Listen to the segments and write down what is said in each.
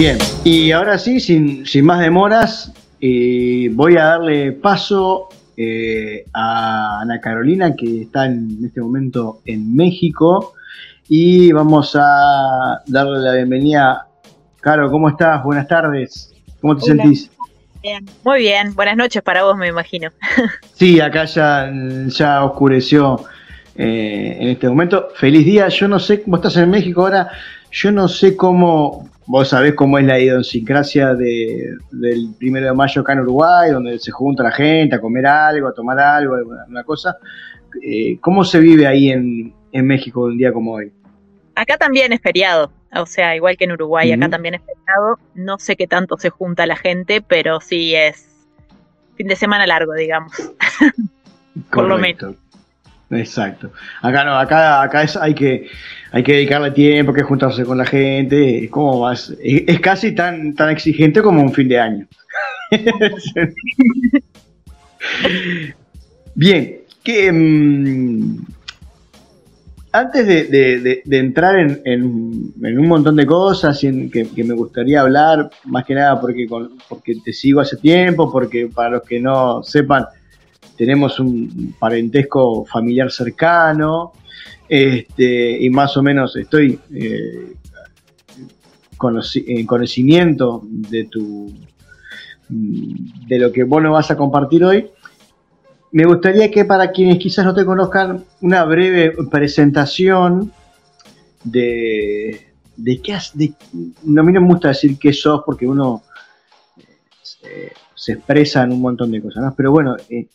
Bien, y ahora sí, sin, más demoras, eh, voy a darle paso eh, a Ana Carolina, que está en este momento en México, y vamos a darle la bienvenida. Caro, ¿cómo estás? Buenas tardes. ¿Cómo te sentís? Bien. Muy bien, buenas noches para vos, me imagino. Sí, acá ya, ya oscureció eh, en este momento. Feliz día, yo no sé cómo estás en México ahora, yo no sé cómo, vos sabés cómo es la idiosincrasia de, del primero de mayo acá en Uruguay, donde se junta la gente a comer algo, a tomar algo, alguna cosa. Eh, ¿Cómo se vive ahí en, México un día como hoy? Acá también es feriado, o sea, igual que en Uruguay, acá también es feriado. No sé qué tanto se junta la gente, pero sí es fin de semana largo, digamos. Por lo menos. Exacto. Acá no, acá, acá es, hay que hay que dedicarle tiempo, hay que juntarse con la gente, es como más, es, casi tan, tan exigente como un fin de año. Bien, que mm, antes de, entrar en, un montón de cosas que, me gustaría hablar, más que nada porque, porque te sigo hace tiempo, porque para los que no sepan, tenemos un parentesco familiar cercano, este, y más o menos estoy eh, en conocimiento de tu de lo que vos nos vas a compartir hoy. Me gustaría que para quienes quizás no te conozcan, una breve presentación de, de qué has, no, a mí no me gusta decir qué sos porque uno eh, se expresa en un montón de cosas, ¿no? pero bueno, eh,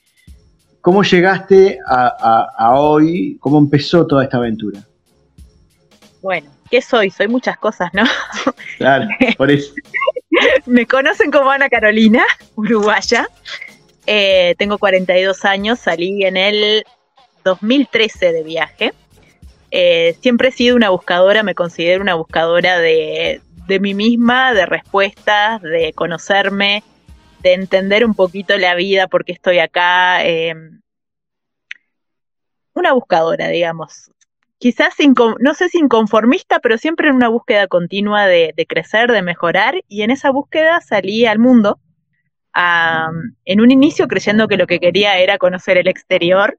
¿Cómo llegaste a, hoy? ¿Cómo empezó toda esta aventura? Bueno, ¿qué soy? Soy muchas cosas, ¿no? Claro, por eso. Me conocen como Ana Carolina, uruguaya. Eh, tengo 42 años, salí en el 2013 de viaje. Eh, siempre he sido una buscadora, me considero una buscadora de, de mí misma, de respuestas, de conocerme, de entender un poquito la vida, por qué estoy acá. Em, una buscadora, digamos. Quizás, no sé si inconformista, pero siempre en una búsqueda continua de, crecer, de mejorar, y en esa búsqueda salí al mundo, en un inicio creyendo que lo que quería era conocer el exterior,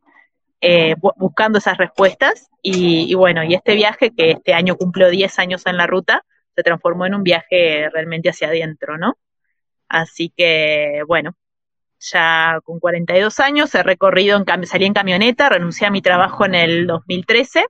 eh, buscando esas respuestas, y, bueno, y este viaje, que este año cumplo 10 años en la ruta, se transformó en un viaje realmente hacia adentro, ¿no? Así que, bueno, ya con 42 años he recorrido, en, salí en camioneta, renuncié a mi trabajo en el 2013,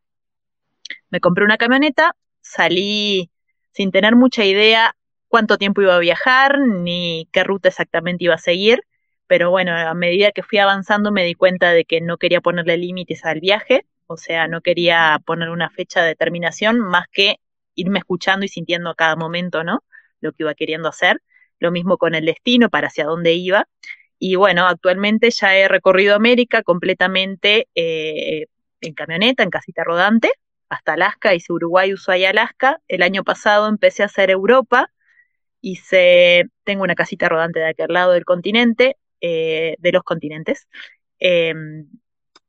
me compré una camioneta, salí sin tener mucha idea cuánto tiempo iba a viajar ni qué ruta exactamente iba a seguir, pero bueno, a medida que fui avanzando me di cuenta de que no quería ponerle límites al viaje, o sea, no quería poner una fecha de terminación más que irme escuchando y sintiendo a cada momento, ¿no? Lo que iba queriendo hacer lo mismo con el destino, para hacia dónde iba. Y bueno, actualmente ya he recorrido América completamente eh, en camioneta, en casita rodante, hasta Alaska, hice Uruguay, Ushuaia, Alaska. El año pasado empecé a hacer Europa, hice, tengo una casita rodante de aquel lado del continente, eh, de los continentes. Em,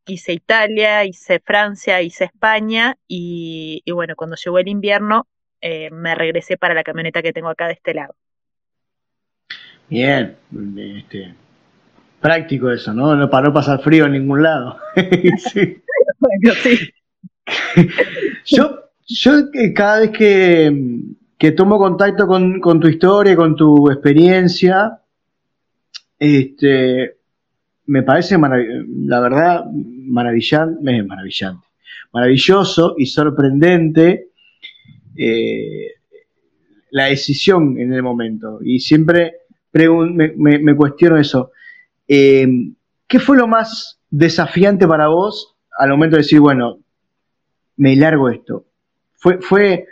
hice Italia, hice Francia, hice España y, bueno, cuando llegó el invierno eh, me regresé para la camioneta que tengo acá de este lado. Bien, este, práctico eso, ¿no? Para no pasar frío en ningún lado. sí. Bueno, sí. yo, yo cada vez que, tomo contacto con, tu historia, con tu experiencia, este, me parece, la verdad, maravillante, maravillante, maravilloso y sorprendente eh, la decisión en el momento. Y siempre me, cuestiono eso. Eh, ¿Qué fue lo más desafiante para vos al momento de decir, bueno, me largo esto? ¿Fue, fue,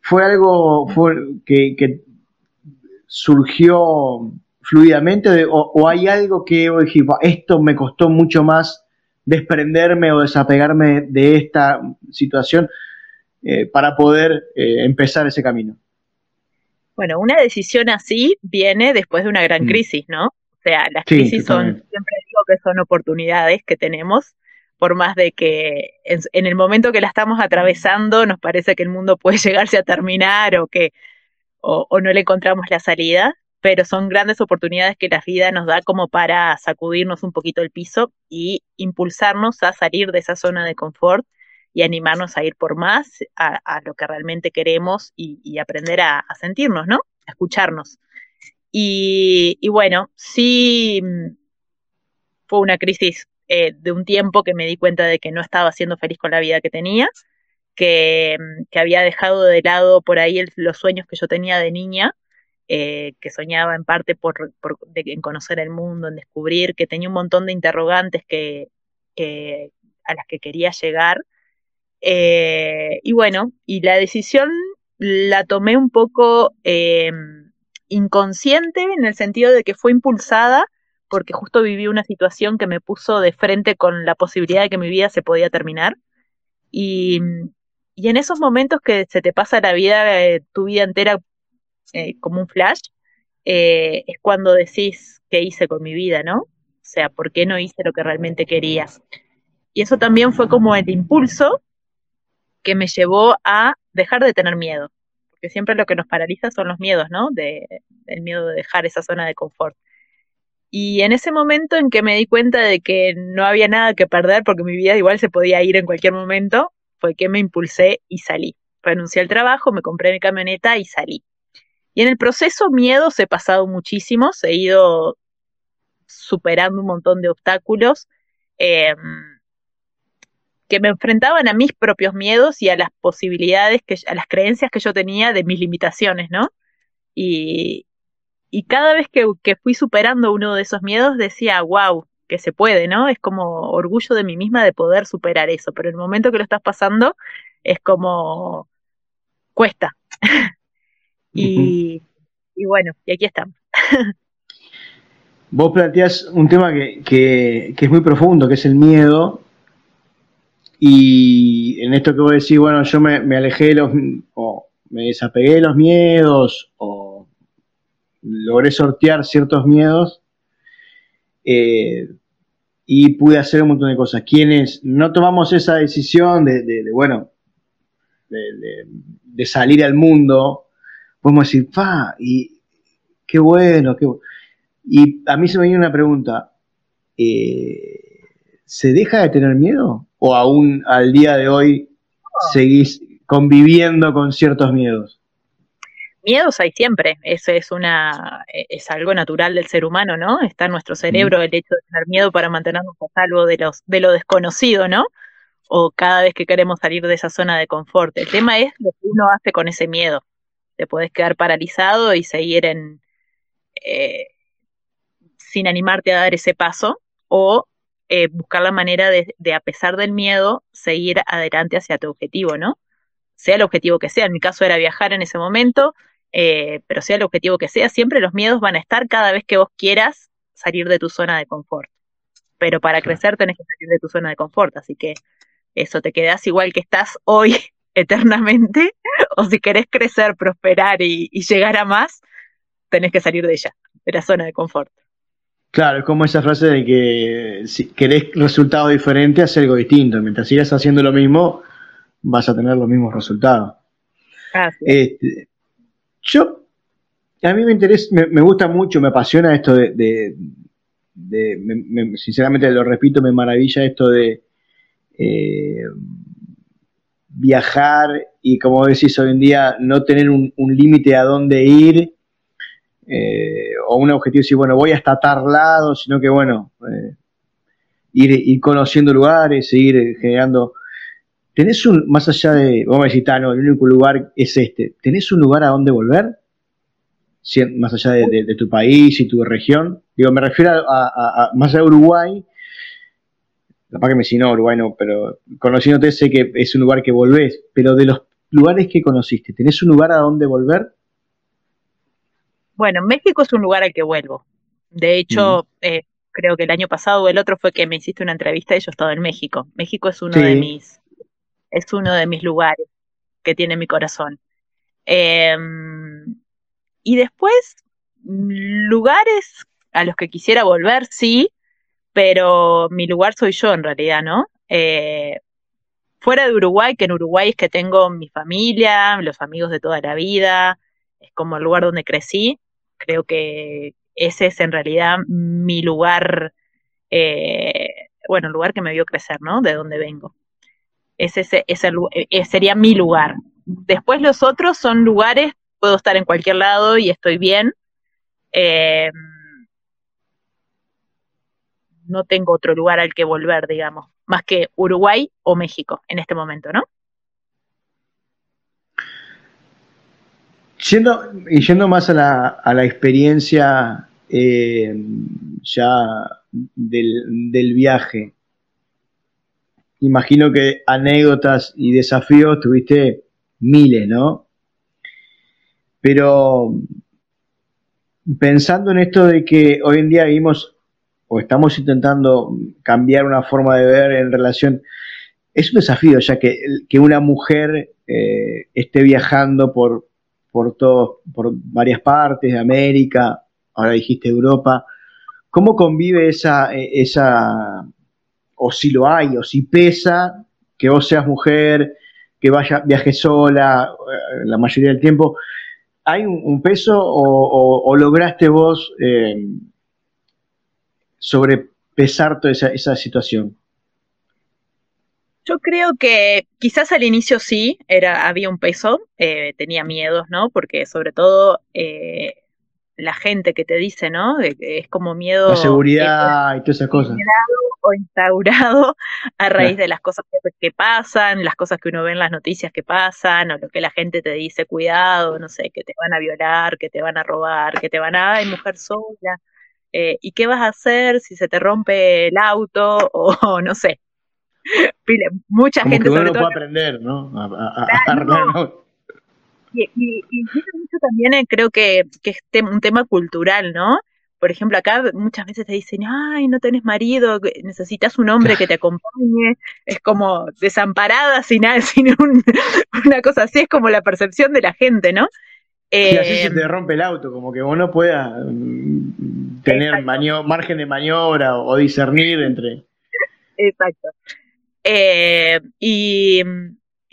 fue algo que, surgió fluidamente o, hay algo que dije, esto me costó mucho más desprenderme o desapegarme de esta situación eh, para poder eh, empezar ese camino? Bueno, una decisión así viene después de una gran mm. crisis, ¿no? O sea, las crisis son, siempre digo que son oportunidades que tenemos, por más de que en, el momento que la estamos atravesando nos parece que el mundo puede llegarse a terminar o que, o, o no le encontramos la salida, pero son grandes oportunidades que la vida nos da como para sacudirnos un poquito el piso y impulsarnos a salir de esa zona de confort y animarnos a ir por más, a, lo que realmente queremos y, aprender a, sentirnos, ¿no? A escucharnos. Y, bueno, sí mm, fue una crisis eh, de un tiempo que me di cuenta de que no estaba siendo feliz con la vida que tenía, que, mm, había dejado de lado por ahí los sueños que yo tenía de niña eh, que soñaba en parte por, en conocer el mundo, en descubrir, que tenía un montón de interrogantes que, a las que quería llegar. Eh, y bueno, y la decisión la tomé un poco em, inconsciente en el sentido de que fue impulsada porque justo viví una situación que me puso de frente con la posibilidad de que mi vida se podía terminar. Y, y en esos momentos que se te pasa la vida, eh, tu vida entera eh, como un flash, es cuando decís qué hice con mi vida, ¿no? O sea, ¿por qué no hice lo que realmente quería? Y eso también fue como el impulso que me llevó a dejar de tener miedo, porque siempre lo que nos paraliza son los miedos, ¿no? De, el miedo de dejar esa zona de confort. Y en ese momento en que me di cuenta de que no había nada que perder, porque mi vida igual se podía ir en cualquier momento, fue que me impulsé y salí. Renuncié al trabajo, me compré mi camioneta y salí. Y en el proceso miedos he pasado muchísimos, he ido superando un montón de obstáculos em, que me enfrentaban a mis propios miedos y a las posibilidades, que, a las creencias que yo tenía de mis limitaciones, ¿no? Y, y cada vez que, que, fui superando uno de esos miedos decía, wow, que se puede, ¿no? Es como orgullo de mí misma de poder superar eso, pero en el momento que lo estás pasando es como cuesta. Y, bueno, y aquí estamos. Vos planteás un tema que, es muy profundo, que es el miedo. Y en esto que vos decís, bueno, yo me, alejé de los, o me desapegué de los miedos, o logré sortear ciertos miedos, eh, y pude hacer un montón de cosas. Quienes no tomamos esa decisión de, bueno, de, salir al mundo, podemos decir, ¡fa! Y qué bueno, qué bueno. Y a mí se me viene una pregunta. Eh, ¿Se deja de tener miedo? ¿O aún al día de hoy seguís conviviendo con ciertos miedos? Miedos hay siempre, eso es una, es algo natural del ser humano, ¿no? Está en nuestro cerebro el hecho de tener miedo para mantenernos a salvo de los, de lo desconocido, ¿no? O cada vez que queremos salir de esa zona de confort. El tema es lo que uno hace con ese miedo te puedes quedar paralizado y seguir en eh, sin animarte a dar ese paso o eh, buscar la manera de, a pesar del miedo, seguir adelante hacia tu objetivo, ¿no? Sea el objetivo que sea, en mi caso era viajar en ese momento, eh, pero sea el objetivo que sea, siempre los miedos van a estar cada vez que vos quieras salir de tu zona de confort. Pero para crecer tenés que salir de tu zona de confort, así que eso, te quedas igual que estás hoy eternamente, o si querés crecer, prosperar y, llegar a más, tenés que salir de ella, de la zona de confort. Claro, es como esa frase de que si querés resultados diferentes, haz algo distinto. Mientras sigas haciendo lo mismo, vas a tener los mismos resultados. Este, yo, a mí me interesa, me, gusta mucho, me apasiona esto de, sinceramente lo repito, me maravilla esto de eh, viajar y como decís hoy en día, no tener un, límite a dónde ir eh, o un objetivo decir, bueno, voy hasta tal lado, sino que bueno, eh, ir, conociendo lugares, ir generando... ¿Tenés un, más allá de, vamos a decir, no, el único lugar es este, ¿tenés un lugar a dónde volver? más allá de, tu país y tu región. Digo, me refiero a, más allá de Uruguay, capaz que me si no, Uruguay no, pero conociéndote sé que es un lugar que volvés, pero de los lugares que conociste, ¿tenés un lugar a donde volver? Bueno, México es un lugar al que vuelvo. De hecho, eh, creo que el año pasado o el otro fue que me hiciste una entrevista y yo estaba en México. México es uno de mis es uno de mis lugares que tiene mi corazón. Em, y después, lugares a los que quisiera volver, sí, pero mi lugar soy yo en realidad, ¿no? Eh, fuera de Uruguay, que en Uruguay es que tengo mi familia, los amigos de toda la vida, es como el lugar donde crecí, creo que ese es en realidad mi lugar, eh, bueno, el lugar que me vio crecer, ¿no? De donde vengo. Ese, ese, ese, sería mi lugar. Después los otros son lugares, puedo estar en cualquier lado y estoy bien. Eh, no tengo otro lugar al que volver, digamos, más que Uruguay o México en este momento, ¿no? Y yendo más a la, a la experiencia eh, ya del, del, viaje, imagino que anécdotas y desafíos tuviste miles, ¿no? Pero pensando en esto de que hoy en día vivimos o estamos intentando cambiar una forma de ver en relación, es un desafío ya que, que una mujer eh, esté viajando por, por, todo, por varias partes de América, ahora dijiste Europa. ¿Cómo convive esa, esa, o si lo hay, o si pesa, que vos seas mujer, que vaya, viaje sola eh, la mayoría del tiempo? ¿Hay un, peso o, lograste vos eh, sobrepesar toda esa, esa situación? Yo creo que quizás al inicio sí, era, había un peso, eh, tenía miedos, ¿no? Porque sobre todo eh, la gente que te dice, ¿no? es como miedo. La seguridad y todas esas cosas. O instaurado a raíz de las cosas que, pasan, las cosas que uno ve en las noticias que pasan, o lo que la gente te dice, cuidado, no sé, que te van a violar, que te van a robar, que te van a, ay, mujer sola. Eh, ¿Y qué vas a hacer si se te rompe el auto? O no sé, mucha gente. Que uno puede aprender, ¿no? Y, y, mucho también eh, creo que, que es un tema cultural, ¿no? Por ejemplo, acá muchas veces te dicen, ay, no tenés marido, necesitas un hombre que te acompañe. Es como desamparada sin, sin una cosa así, es como la percepción de la gente, ¿no? Y así se te rompe el auto, como que vos no puedas mm, tener margen de maniobra o discernir entre. Exacto. Eh, y,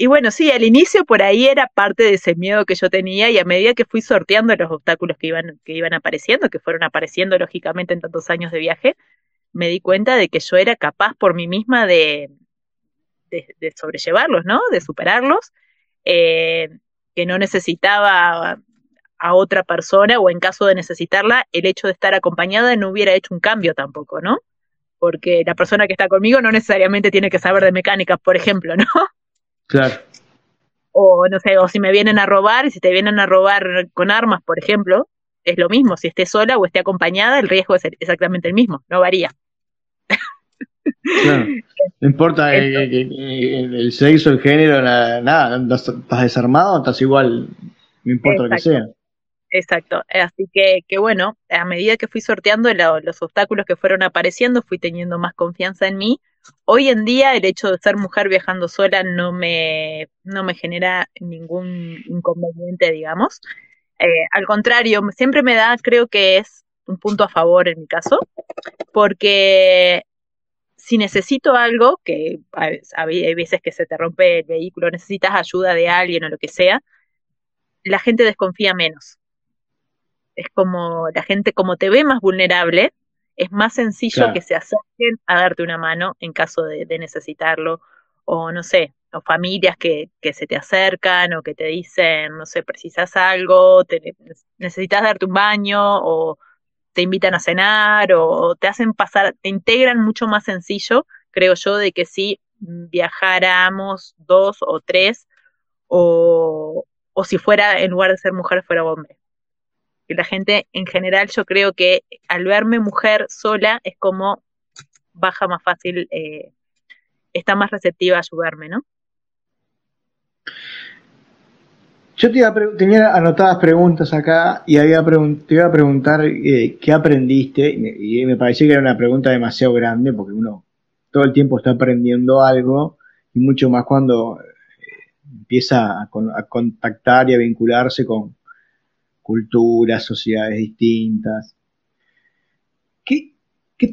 bueno, sí, al inicio por ahí era parte de ese miedo que yo tenía y a medida que fui sorteando los obstáculos que iban, que iban apareciendo, que fueron apareciendo lógicamente en tantos años de viaje, me di cuenta de que yo era capaz por mí misma de, sobrellevarlos, ¿no? De superarlos, eh, que no necesitaba a otra persona o en caso de necesitarla, el hecho de estar acompañada no hubiera hecho un cambio tampoco, ¿no? Porque la persona que está conmigo no necesariamente tiene que saber de mecánica, por ejemplo, ¿no? Claro. O no sé, o si me vienen a robar, y si te vienen a robar con armas, por ejemplo, es lo mismo, si esté sola o esté acompañada, el riesgo es exactamente el mismo, no varía. Claro. No importa el, sexo, el género, nada, estás desarmado, estás igual, no importa lo que sea. Exacto, así que, que bueno, a medida que fui sorteando los obstáculos que fueron apareciendo, fui teniendo más confianza en mí. Hoy en día el hecho de ser mujer viajando sola no me, no me genera ningún inconveniente, digamos. Eh, al contrario, siempre me da, creo que es un punto a favor en mi caso, porque si necesito algo, que hay veces que se te rompe el vehículo, necesitas ayuda de alguien o lo que sea, la gente desconfía menos es como la gente como te ve más vulnerable, es más sencillo que se acerquen a darte una mano en caso de, necesitarlo, o no sé, o familias que, que, se te acercan o que te dicen, no sé, precisas algo, te, necesitas darte un baño, o te invitan a cenar, o te hacen pasar, te integran mucho más sencillo, creo yo, de que si viajáramos dos o tres, o, o si fuera, en lugar de ser mujer, fuera hombre que la gente en general yo creo que al verme mujer sola es como baja más fácil, eh, está más receptiva a ayudarme, ¿no? Yo te tenía anotadas preguntas acá y había te iba a preguntar eh, qué aprendiste y me, pareció que era una pregunta demasiado grande porque uno todo el tiempo está aprendiendo algo y mucho más cuando eh, empieza a, contactar y a vincularse con, culturas, sociedades distintas. ¿Qué,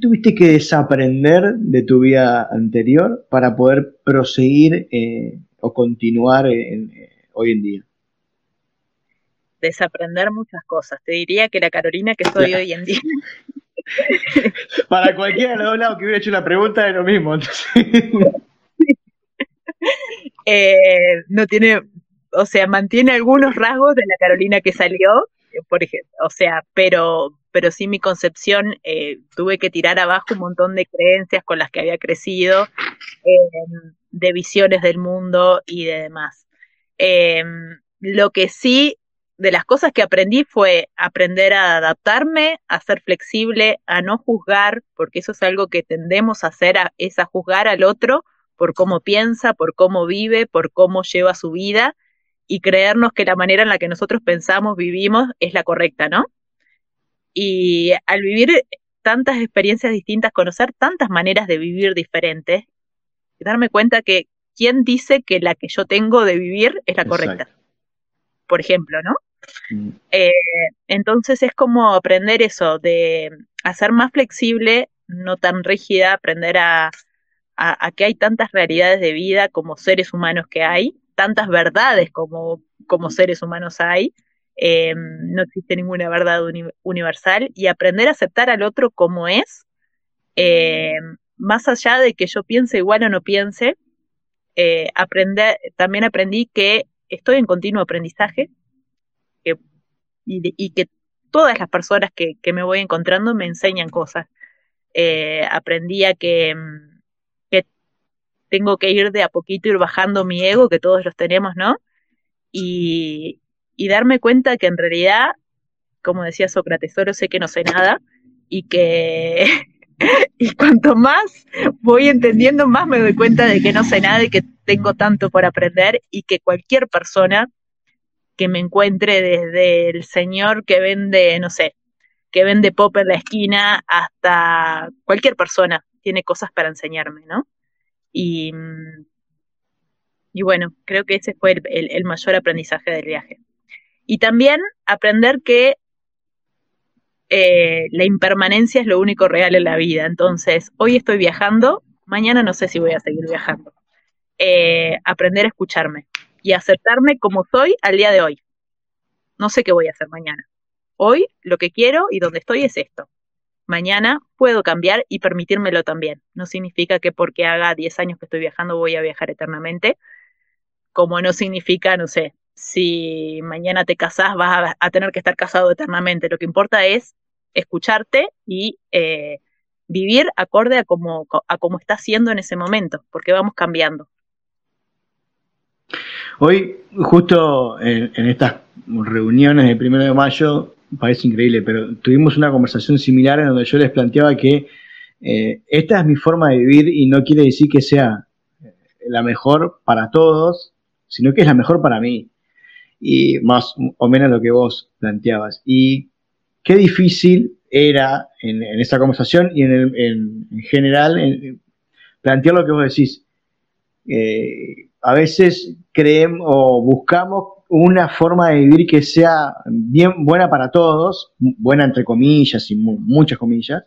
tuviste que desaprender de tu vida anterior para poder proseguir eh, o continuar hoy en día? desaprender muchas cosas. Te diría que la Carolina que soy hoy en día. Para cualquiera de los dos lados que hubiera hecho la pregunta es lo mismo. Eh, no tiene, o sea, mantiene algunos rasgos de la Carolina que salió, por ejemplo, o sea, pero, pero sí mi concepción, eh, tuve que tirar abajo un montón de creencias con las que había crecido, eh, de visiones del mundo y de demás. lo que sí de las cosas que aprendí fue aprender a adaptarme, a ser flexible, a no juzgar, porque eso es algo que tendemos a hacer, es a juzgar al otro por cómo piensa, por cómo vive, por cómo lleva su vida y creernos que la manera en la que nosotros pensamos, vivimos, es la correcta, ¿no? Y al vivir tantas experiencias distintas, conocer tantas maneras de vivir diferentes, darme cuenta que quién dice que la que yo tengo de vivir es la correcta. Por ejemplo, ¿no? Mm. Eh, entonces es como aprender eso, de hacer más flexible, no tan rígida, aprender a, que hay tantas realidades de vida como seres humanos que hay, tantas verdades como, como seres humanos hay, eh, no existe ninguna verdad universal, y aprender a aceptar al otro como es, eh, más allá de que yo piense igual o no piense, aprender, también aprendí que estoy en continuo aprendizaje, y, que todas las personas que, me voy encontrando me enseñan cosas. Eh, aprendí a que, que, tengo que ir de a poquito, ir bajando mi ego, que todos los tenemos, ¿no? Y, y darme cuenta que en realidad, como decía Sócrates, solo sé que no sé nada y que y cuanto más voy entendiendo, más me doy cuenta de que no sé nada y que tengo tanto por aprender y que cualquier persona que me encuentre desde el señor que vende, no sé, que vende pop en la esquina hasta cualquier persona tiene cosas para enseñarme, ¿no? Y, y bueno, creo que ese fue el, mayor aprendizaje del viaje. Y también aprender que eh, la impermanencia es lo único real en la vida. Entonces, hoy estoy viajando, mañana no sé si voy a seguir viajando. Eh, aprender a escucharme, y aceptarme como soy al día de hoy. No sé qué voy a hacer mañana. Hoy lo que quiero y donde estoy es esto. Mañana puedo cambiar y permitírmelo también. No significa que porque haga 10 años que estoy viajando voy a viajar eternamente. Como no significa, no sé, si mañana te casás vas a, tener que estar casado eternamente. Lo que importa es escucharte y eh, vivir acorde a cómo a estás siendo en ese momento, porque vamos cambiando. Hoy, justo en, estas reuniones del primero de mayo, parece increíble, pero tuvimos una conversación similar en donde yo les planteaba que eh, esta es mi forma de vivir y no quiere decir que sea eh, la mejor para todos, sino que es la mejor para mí. Y más o menos lo que vos planteabas. Y qué difícil era en, esa conversación y en, en general plantear lo que vos decís. Eh, a veces creemos o buscamos una forma de vivir que sea bien buena para todos, buena entre comillas y muchas comillas,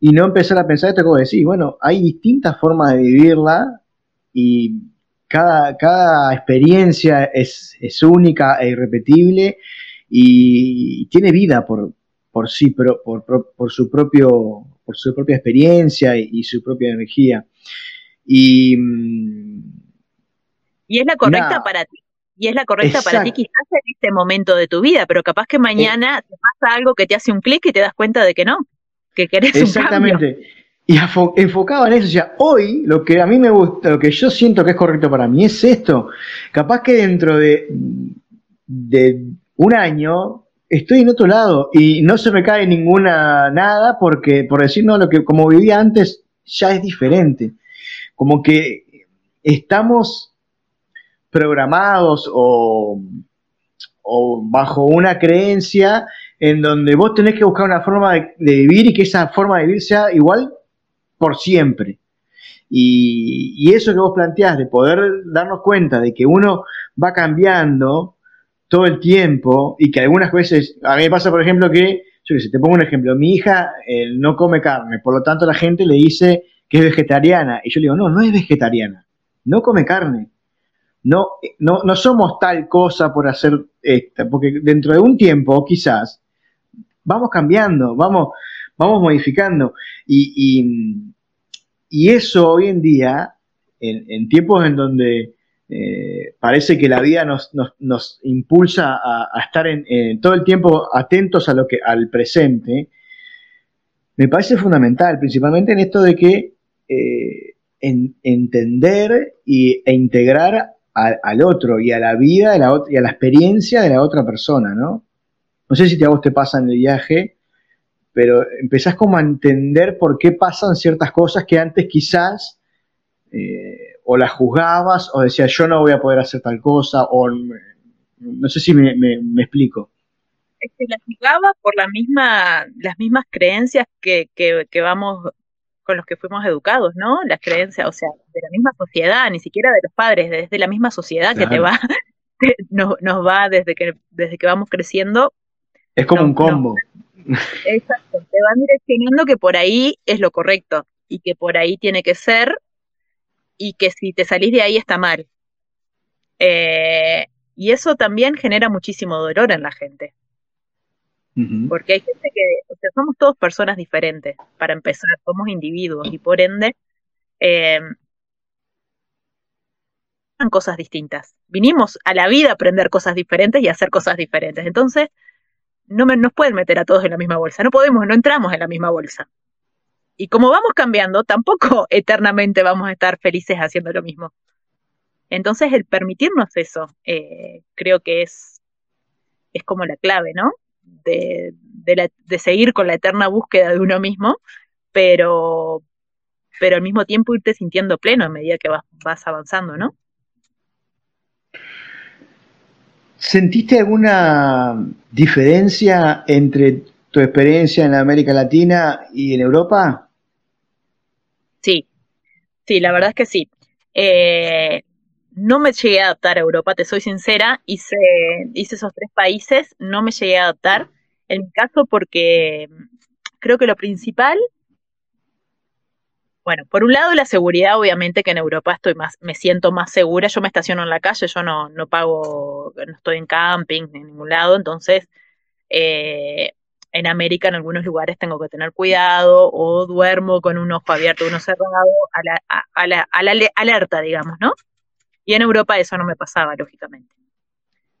y no empezar a pensar esto como decís, bueno, hay distintas formas de vivirla y cada, cada experiencia es, única e irrepetible y tiene vida por, por sí, por, por, su propio, por su propia experiencia y, y su propia energía. Y mm, y es la correcta para ti. Y es la correcta para ti quizás en este momento de tu vida, pero capaz que mañana te pasa algo que te hace un clic y te das cuenta de que no, que querés Exactamente. un cambio. Y enfocado en eso, o sea, hoy lo que a mí me gusta, lo que yo siento que es correcto para mí es esto. Capaz que dentro de, de un año estoy en otro lado y no se me cae ninguna nada porque, por decir, no, lo que como vivía antes ya es diferente. Como que estamos programados o, bajo una creencia en donde vos tenés que buscar una forma de, vivir y que esa forma de vivir sea igual por siempre. Y, eso que vos planteás, de poder darnos cuenta de que uno va cambiando todo el tiempo y que algunas veces, a mí me pasa por ejemplo que, yo qué sé, te pongo un ejemplo, mi hija eh, no come carne, por lo tanto la gente le dice que es vegetariana y yo le digo, no, no es vegetariana, no come carne no, no, no somos tal cosa por hacer esta, porque dentro de un tiempo quizás vamos cambiando, vamos, vamos modificando. Y, y, eso hoy en día, en, tiempos en donde eh, parece que la vida nos, nos, impulsa a, estar en, todo el tiempo atentos a lo que, al presente, me parece fundamental, principalmente en esto de que eh, entender y, e integrar al otro y a la vida la, y a la experiencia de la otra persona, ¿no? No sé si a vos te pasa en el viaje, pero empezás como a entender por qué pasan ciertas cosas que antes quizás eh, o las juzgabas o decías yo no voy a poder hacer tal cosa o no sé si me, explico. Es que las juzgaba por la misma, las mismas creencias que, que vamos con los que fuimos educados, ¿no? Las creencias, o sea, de la misma sociedad, ni siquiera de los padres, desde la misma sociedad que te va, nos, nos, va desde que, desde que vamos creciendo. Es como un combo. exacto, te van direccionando que por ahí es lo correcto y que por ahí tiene que ser y que si te salís de ahí está mal. Eh, y eso también genera muchísimo dolor en la gente. Porque hay gente que, o sea, somos todos personas diferentes, para empezar, somos individuos y por ende, eh, cosas distintas. Vinimos a la vida a aprender cosas diferentes y a hacer cosas diferentes. Entonces, no nos pueden meter a todos en la misma bolsa. No podemos, no entramos en la misma bolsa. Y como vamos cambiando, tampoco eternamente vamos a estar felices haciendo lo mismo. Entonces, el permitirnos eso, eh, creo que es, es como la clave, ¿no? De, de, seguir con la eterna búsqueda de uno mismo, pero, pero al mismo tiempo irte sintiendo pleno a medida que vas, vas avanzando, ¿no? ¿Sentiste alguna diferencia entre tu experiencia en América Latina y en Europa? Sí, sí, la verdad es que sí. Eh, no me llegué a adaptar a Europa, te soy sincera, hice, hice esos tres países, no me llegué a adaptar, en mi caso porque creo que lo principal, bueno, por un lado la seguridad, obviamente que en Europa estoy más, me siento más segura, yo me estaciono en la calle, yo no, no pago, no estoy en camping en ningún lado, entonces eh, en América en algunos lugares tengo que tener cuidado o duermo con un ojo abierto, uno cerrado, a la, a la, a la alerta, digamos, ¿no? Y en Europa eso no me pasaba, lógicamente.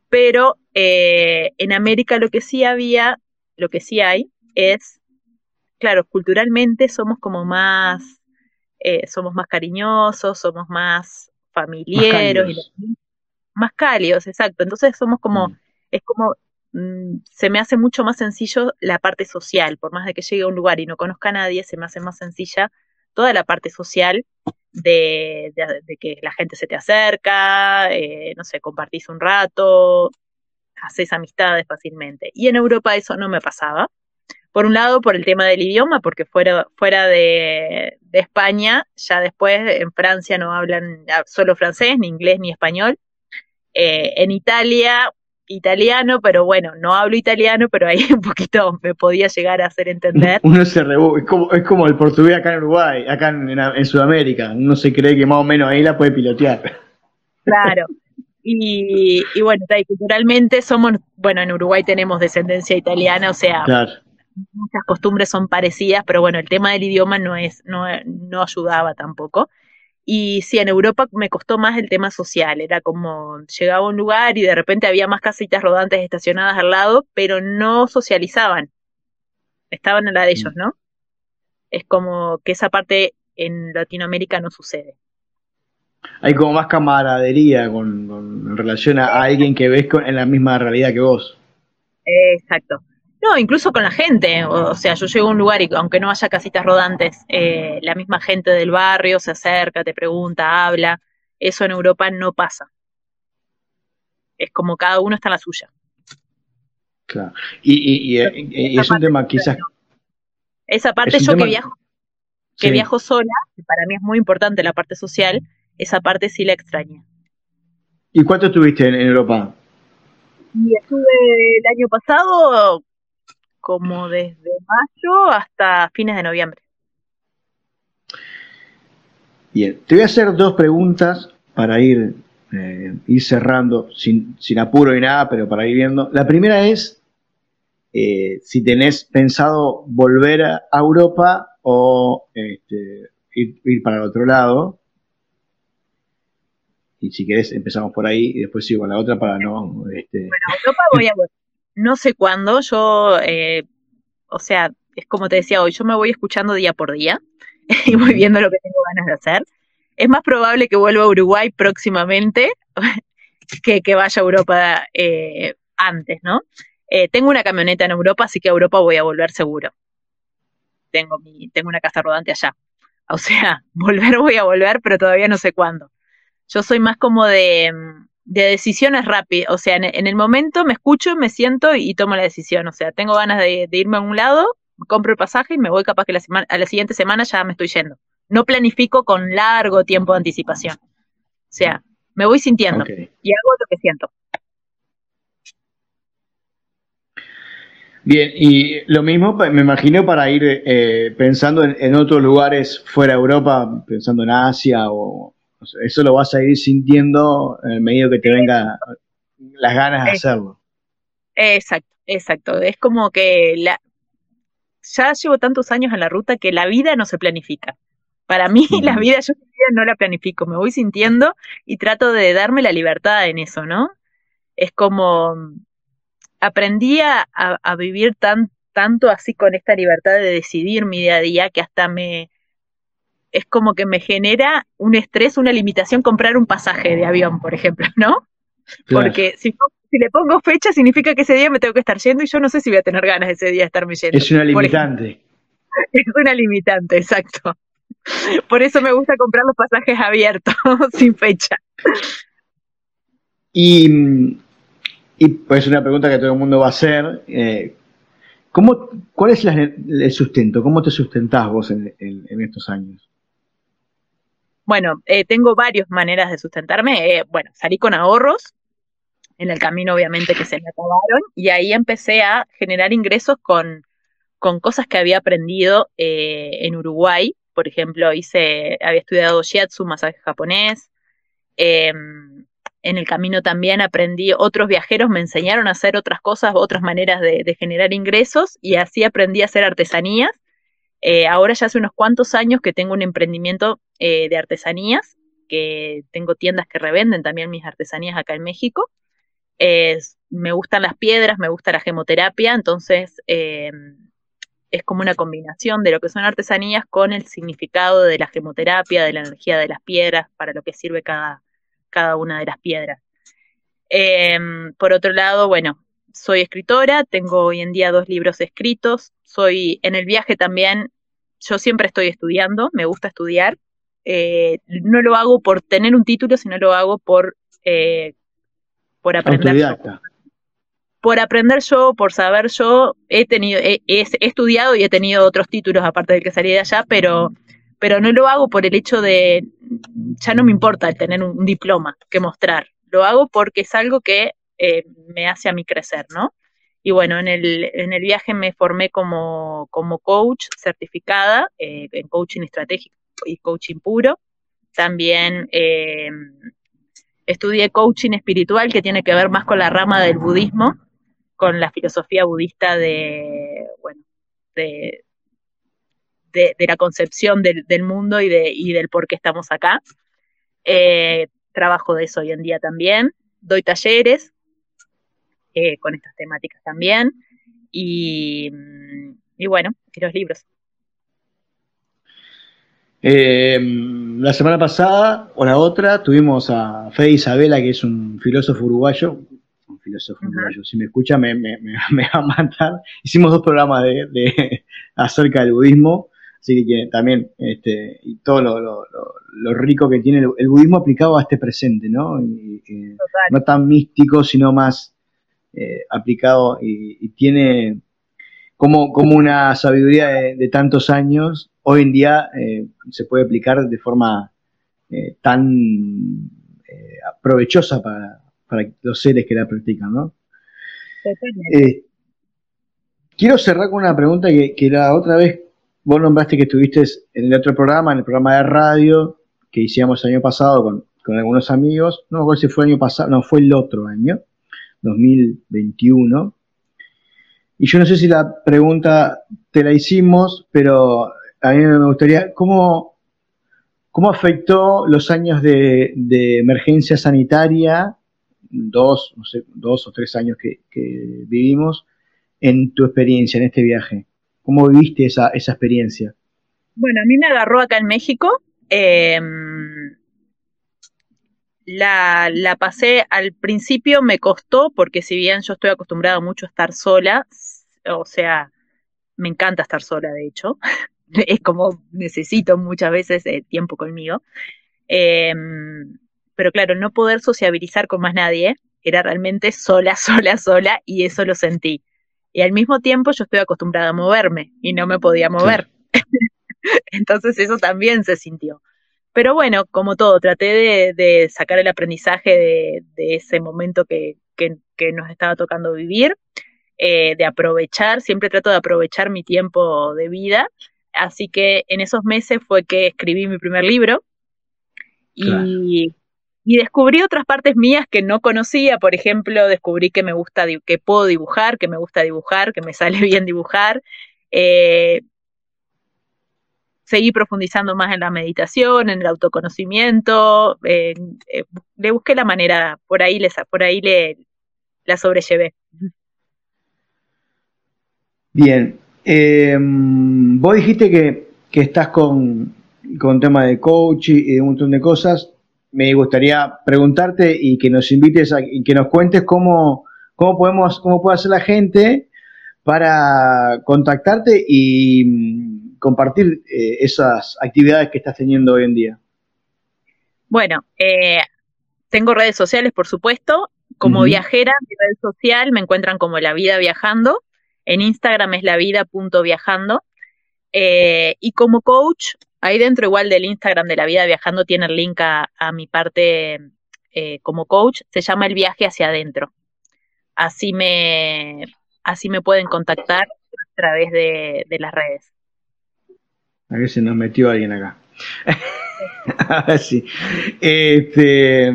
Pero eh, en América lo que sí había, lo que sí hay, es, claro, culturalmente somos como más, eh, somos más cariñosos, somos más familiares, más cálidos. exacto. Entonces somos como, mm. es como, mm, se me hace mucho más sencillo la parte social, por más de que llegue a un lugar y no conozca a nadie, se me hace más sencilla toda la parte social de, que la gente se te acerca, eh, no sé, compartís un rato, haces amistades fácilmente. Y en Europa eso no me pasaba. Por un lado, por el tema del idioma, porque fuera, fuera de, España, ya después en Francia no hablan solo francés, ni inglés, ni español. Eh, en Italia italiano, pero bueno, no hablo italiano, pero ahí un poquito me podía llegar a hacer entender. Uno se rebu es como, es como el portugués acá en Uruguay, acá en, Sudamérica. Uno se cree que más o menos ahí la puede pilotear. Claro. Y, y bueno, culturalmente somos, bueno, en Uruguay tenemos descendencia italiana, o sea, muchas costumbres son parecidas, pero bueno, el tema del idioma no es, no, no ayudaba tampoco. Y sí, en Europa me costó más el tema social, era como llegaba a un lugar y de repente había más casitas rodantes estacionadas al lado, pero no socializaban, estaban en la de ellos, mm. ¿no? Es como que esa parte en Latinoamérica no sucede. Hay como más camaradería con, en relación a, alguien que ves en la misma realidad que vos. Exacto. No, incluso con la gente. O, sea, yo llego a un lugar y aunque no haya casitas rodantes, eh, la misma gente del barrio se acerca, te pregunta, habla. Eso en Europa no pasa. Es como cada uno está en la suya. Claro. Y, y, es un tema quizás. Esa parte yo que viajo, que viajo sola, que para mí es muy importante la parte social, esa parte sí la extraña. ¿Y cuánto estuviste en Europa? Y estuve el año pasado como desde mayo hasta fines de noviembre. Bien, te voy a hacer dos preguntas para ir eh, ir cerrando sin, sin apuro ni nada, pero para ir viendo. La primera es eh, si tenés pensado volver a Europa o este, ir, para el otro lado. Y si querés empezamos por ahí y después sigo con la otra para no... Este... Bueno, Europa voy a... No sé cuándo, yo, eh, o sea, es como te decía hoy, yo me voy escuchando día por día y voy viendo lo que tengo ganas de hacer. Es más probable que vuelva a Uruguay próximamente que que vaya a Europa eh, antes, ¿no? Eh, tengo una camioneta en Europa, así que a Europa voy a volver seguro. Tengo, mi, tengo una casa rodante allá. O sea, volver voy a volver, pero todavía no sé cuándo. Yo soy más como de, de decisiones rápidas. O sea, en, el momento me escucho, me siento y, tomo la decisión. O sea, tengo ganas de, irme a un lado, compro el pasaje y me voy capaz que la semana, a la siguiente semana ya me estoy yendo. No planifico con largo tiempo de anticipación. O sea, me voy sintiendo y hago lo que siento. Bien, y lo mismo me imagino para ir eh, pensando en, otros lugares fuera de Europa, pensando en Asia o, eso lo vas a ir sintiendo en el medio que te venga las ganas de hacerlo. Exacto, exacto. Es como que la, ya llevo tantos años en la ruta que la vida no se planifica. Para mí, la vida yo no la planifico, me voy sintiendo y trato de darme la libertad en eso, ¿no? Es como aprendí a, vivir tan, tanto así con esta libertad de decidir mi día a día que hasta me, es como que me genera un estrés, una limitación comprar un pasaje de avión, por ejemplo, ¿no? Porque si, si, le pongo fecha significa que ese día me tengo que estar yendo y yo no sé si voy a tener ganas ese día de estarme yendo. Es una limitante. Es una limitante, exacto. Por eso me gusta comprar los pasajes abiertos, sin fecha. Y y pues una pregunta que todo el mundo va a hacer. Eh, ¿cómo, ¿Cuál es el sustento? ¿Cómo te sustentás vos en, estos años? Bueno, eh, tengo varias maneras de sustentarme. Eh, bueno, salí con ahorros, en el camino obviamente que se me acabaron, y ahí empecé a generar ingresos con, con cosas que había aprendido en Uruguay. Por ejemplo, hice, había estudiado shiatsu, masaje japonés, em, en el camino también aprendí, otros viajeros me enseñaron a hacer otras cosas, otras maneras de, generar ingresos y así aprendí a hacer artesanías. Eh, ahora ya hace unos cuantos años que tengo un emprendimiento eh, de artesanías, que tengo tiendas que revenden también mis artesanías acá en México. me gustan las piedras, me gusta la gemoterapia, entonces em, es como una combinación de lo que son artesanías con el significado de la gemoterapia, de la energía de las piedras, para lo que sirve cada, cada una de las piedras. Em, por otro lado, bueno, soy escritora, tengo hoy en día dos libros escritos, soy en el viaje también, yo siempre estoy estudiando, me gusta estudiar, eh, no lo hago por tener un título, sino lo hago por, eh, por aprender. Yo. Por aprender yo, por saber yo, he tenido, he, estudiado y he tenido otros títulos aparte del que salí de allá, pero pero no lo hago por el hecho de, ya no me importa el tener un, diploma que mostrar, lo hago porque es algo que eh, me hace a mí crecer, ¿no? Y bueno, en el, en el viaje me formé como, como coach certificada eh, en coaching estratégico y coaching puro. También eh, estudié coaching espiritual que tiene que ver más con la rama del budismo, con la filosofía budista de, bueno, de, de, la concepción del, mundo y, de, y, del por qué estamos acá. Eh, trabajo de eso hoy en día también. Doy talleres eh, con estas temáticas también. Y, y, bueno, y los libros. Eh, la semana pasada o la otra tuvimos a Fede Isabela, que es un filósofo uruguayo. Un filósofo uruguayo, si me escucha me, me, va a matar. Hicimos dos programas de, de acerca del budismo Así que también, este, y todo lo, rico que tiene el, budismo aplicado a este presente, ¿no? no tan místico, sino más eh, aplicado y, tiene como, como una sabiduría de, tantos años, hoy en día eh, se puede aplicar de forma eh, tan provechosa para, los seres que la practican, ¿no? quiero cerrar con una pregunta que, que la otra vez vos nombraste que estuviste en el otro programa, en el programa de radio que hicimos el año pasado con, con algunos amigos, no me acuerdo si fue el año pasado, no, fue el otro año, 2021. Y yo no sé si la pregunta te la hicimos, pero a mí me gustaría, ¿cómo, cómo afectó los años de, emergencia sanitaria, dos, no sé, dos o tres años que, vivimos, en tu experiencia, en este viaje? ¿Cómo viviste esa, esa experiencia? Bueno, a mí me agarró acá en México. Em, la, la, pasé al principio, me costó, porque si bien yo estoy acostumbrada mucho a estar sola, o sea, me encanta estar sola, de hecho, es como necesito muchas veces tiempo conmigo. Em, pero claro, no poder sociabilizar con más nadie, era realmente sola, sola, sola, y eso lo sentí. Y al mismo tiempo yo estoy acostumbrada a moverme y no me podía mover. Entonces eso también se sintió. Pero bueno, como todo, traté de, sacar el aprendizaje de, ese momento que, nos estaba tocando vivir, eh, de aprovechar, siempre trato de aprovechar mi tiempo de vida. Así que en esos meses fue que escribí mi primer libro y, y descubrí otras partes mías que no conocía. Por ejemplo, descubrí que me gusta, que puedo dibujar, que me gusta dibujar, que me sale bien dibujar. Eh, seguí profundizando más en la meditación, en el autoconocimiento, eh, le busqué la manera, por ahí, les, por ahí le, la sobrellevé. Bien, eh, vos dijiste que, estás con, con tema de coach y de un montón de cosas. Me gustaría preguntarte y que nos invites a, y que nos cuentes cómo, cómo podemos, cómo puede hacer la gente para contactarte y compartir eh, esas actividades que estás teniendo hoy en día? Bueno, eh, tengo redes sociales, por supuesto. Como viajera, mi red social me encuentran como La Vida Viajando. En Instagram es lavida.viajando. Eh, y como coach, ahí dentro igual del Instagram de La Vida Viajando tiene el link a, mi parte eh, como coach. Se llama El Viaje hacia adentro. Así me, así me pueden contactar a través de las redes. A ver si nos metió alguien acá. a ver si. Este,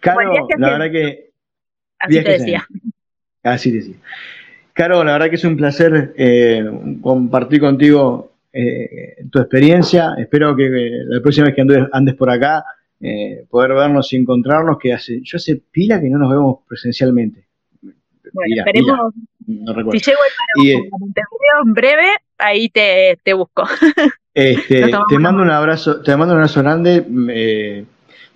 Caro, la verdad que. Así te decía. Así decía. Caro, la verdad que es un placer eh, compartir contigo eh, tu experiencia. Espero que eh, la próxima vez que andes, por acá, poder vernos y encontrarnos, que hace, yo hace pila que no nos vemos presencialmente. Bueno, esperemos. si llego el en breve, ahí te, te busco. Este, te mando un abrazo, te mando un abrazo grande.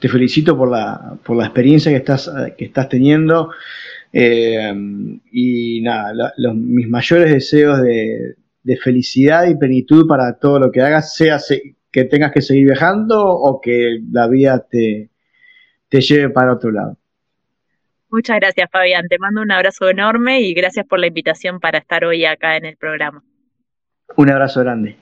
te felicito por la, por la experiencia que estás, que estás teniendo. Eh, y nada, los, mis mayores deseos de, de, felicidad y plenitud para todo lo que hagas, sea que tengas que seguir viajando o que la vida te, te lleve para otro lado. Muchas gracias, Fabián. Te mando un abrazo enorme y gracias por la invitación para estar hoy acá en el programa. Un abrazo grande.